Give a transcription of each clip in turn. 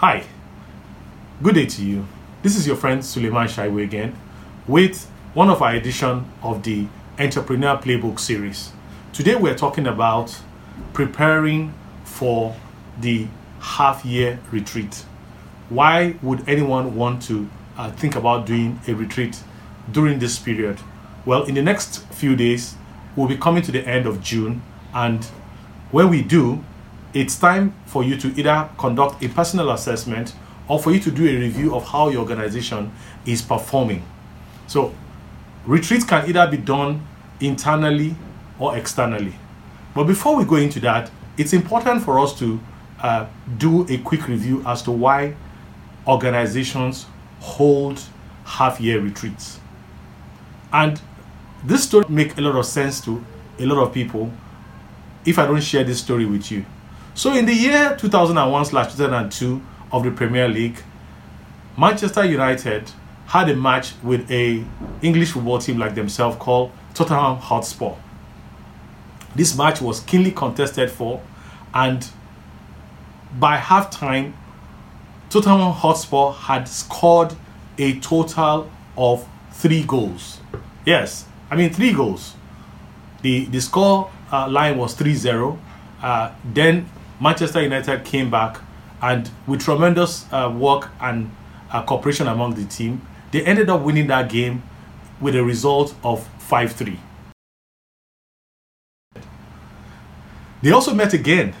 Hi, good day to you. This is your friend Suleiman Shaiwe again with one of our edition of the Entrepreneur Playbook series. Today we're talking about preparing for the half year retreat. Why would anyone want to uh, think about doing a retreat during this period? Well, in the next few days, we'll be coming to the end of June, and when we do, it's time for you to either conduct a personal assessment or for you to do a review of how your organization is performing. So, retreats can either be done internally or externally. But before we go into that, it's important for us to uh, do a quick review as to why organizations hold half year retreats. And this story make a lot of sense to a lot of people if I don't share this story with you. So in the year 2001 2002 of the Premier League, Manchester United had a match with a English football team like themselves called Tottenham Hotspur. This match was keenly contested for, and by halftime, Tottenham Hotspur had scored a total of three goals. Yes, I mean three goals. The the score uh, line was 3-0. Uh, then Manchester United came back and with tremendous uh, work and uh, cooperation among the team, they ended up winning that game with a result of 5 3. They also met again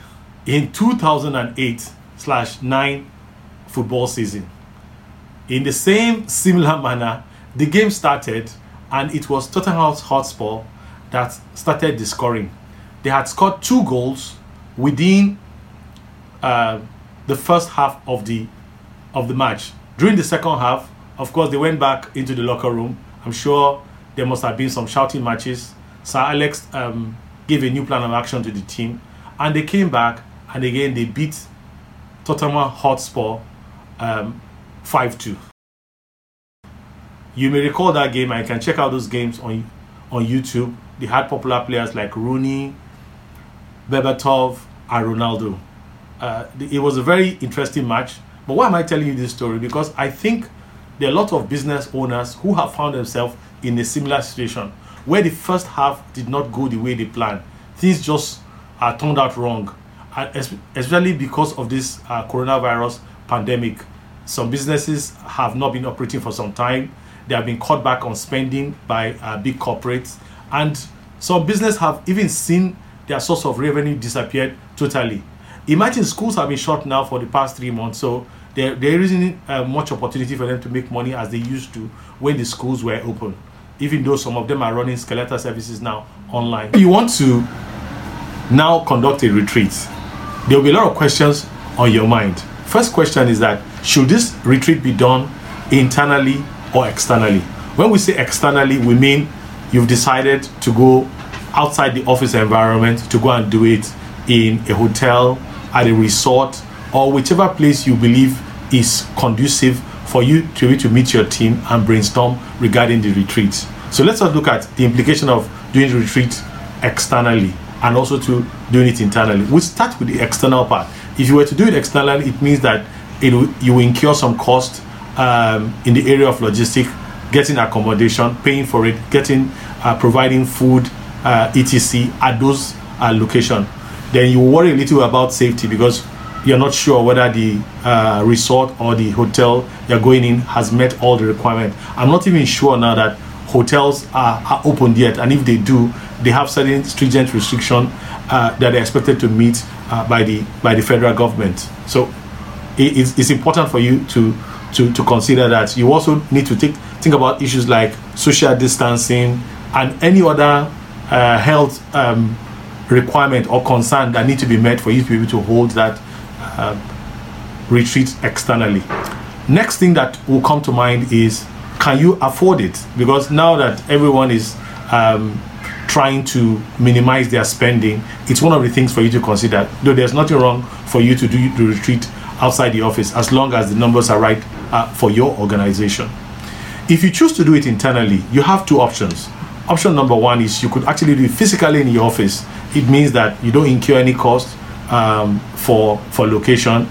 in 2008 slash 9 football season. In the same similar manner, the game started and it was Tottenham Hotspur that started the scoring. They had scored two goals within uh, the first half of the of the match. During the second half, of course, they went back into the locker room. I'm sure there must have been some shouting matches. Sir Alex um, gave a new plan of action to the team, and they came back and again they beat Tottenham Hotspur um, 5-2. You may recall that game, and you can check out those games on on YouTube. They had popular players like Rooney, Berbatov, and Ronaldo uh, it was a very interesting match. But why am I telling you this story? Because I think there are a lot of business owners who have found themselves in a similar situation where the first half did not go the way they planned. Things just uh, turned out wrong, especially because of this uh, coronavirus pandemic. Some businesses have not been operating for some time. They have been cut back on spending by uh, big corporates, and some business have even seen their source of revenue disappear totally imagine schools have been shut now for the past three months, so there, there isn't uh, much opportunity for them to make money as they used to when the schools were open, even though some of them are running skeletal services now online. You want to now conduct a retreat, there will be a lot of questions on your mind. First question is that should this retreat be done internally or externally? When we say externally, we mean you've decided to go outside the office environment to go and do it in a hotel at a resort or whichever place you believe is conducive for you to be to meet your team and brainstorm regarding the retreat. So let's just look at the implication of doing the retreat externally and also to doing it internally. We'll start with the external part. If you were to do it externally, it means that it you incur some cost um, in the area of logistic, getting accommodation, paying for it, getting uh, providing food, uh, etc. at those uh, locations then you worry a little about safety because you're not sure whether the uh, resort or the hotel you're going in has met all the requirements. I'm not even sure now that hotels are, are open yet, and if they do, they have certain stringent restriction uh, that they're expected to meet uh, by the by the federal government. So it, it's, it's important for you to to to consider that. You also need to think think about issues like social distancing and any other uh, health um, requirement or concern that need to be met for you to be able to hold that uh, retreat externally. Next thing that will come to mind is can you afford it? Because now that everyone is um, trying to minimize their spending, it's one of the things for you to consider. Though there's nothing wrong for you to do the retreat outside the office as long as the numbers are right uh, for your organization. If you choose to do it internally, you have two options. Option number one is you could actually do it physically in your office it means that you don't incur any cost um, for for location.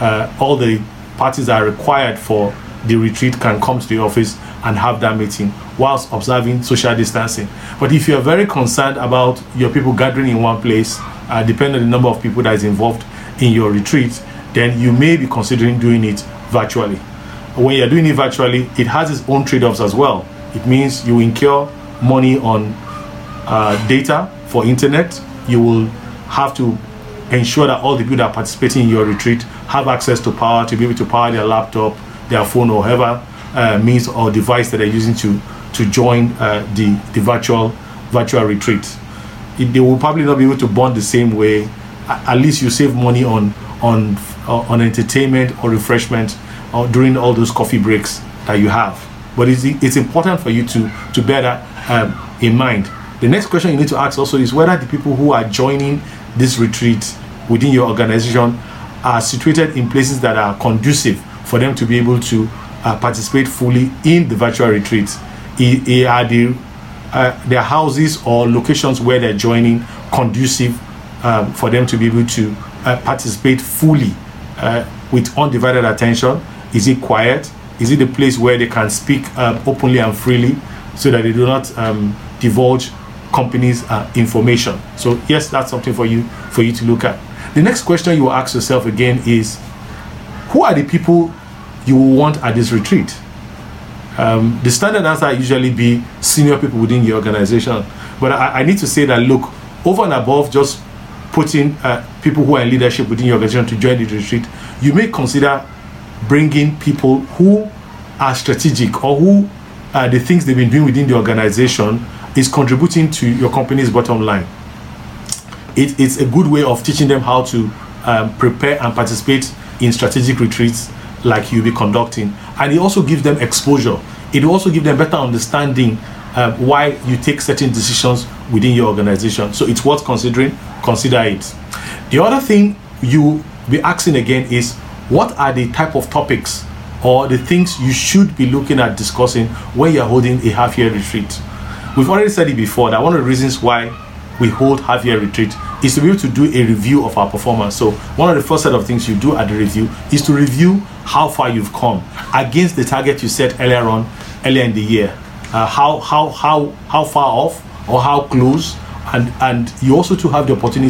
uh, all the parties that are required for the retreat can come to the office and have that meeting whilst observing social distancing. But if you're very concerned about your people gathering in one place, uh, depending on the number of people that is involved in your retreat, then you may be considering doing it virtually. When you're doing it virtually, it has its own trade offs as well. It means you incur money on uh, data for internet. You will have to ensure that all the people that are participating in your retreat have access to power to be able to power their laptop, their phone, or whatever uh, means or device that they're using to to join uh, the the virtual virtual retreat. It, they will probably not be able to bond the same way. At least you save money on on uh, on entertainment or refreshment or during all those coffee breaks that you have. But it's, it's important for you to to bear that um, in mind. The next question you need to ask also is whether the people who are joining this retreat within your organization are situated in places that are conducive for them to be able to uh, participate fully in the virtual retreats. are the, uh, their houses or locations where they're joining conducive um, for them to be able to uh, participate fully uh, with undivided attention? Is it quiet? Is it a place where they can speak um, openly and freely so that they do not um, divulge companies' uh, information? So yes, that's something for you for you to look at. The next question you will ask yourself again is, who are the people you will want at this retreat? Um, the standard answer usually be senior people within your organization. But I, I, need to say that look, over and above just putting uh, people who are in leadership within your organization to join the retreat, you may consider bringing people who are strategic or who uh, the things they've been doing within the organization is contributing to your company's bottom line. It, it's a good way of teaching them how to um, prepare and participate in strategic retreats like you'll be conducting. And it also gives them exposure. It also give them better understanding uh, why you take certain decisions within your organization. So it's worth considering. Consider it. The other thing you be asking again is what are the type of topics or the things you should be looking at discussing when you're holding a half year retreat. We've already said it before that one of the reasons why we hold half year retreat is to be able to do a review of our performance. So one of the first set of things you do at the review is to review how far you've come against the target you set earlier on, earlier in the year. Uh, how how how how far off or how close, and and you also to have the opportunity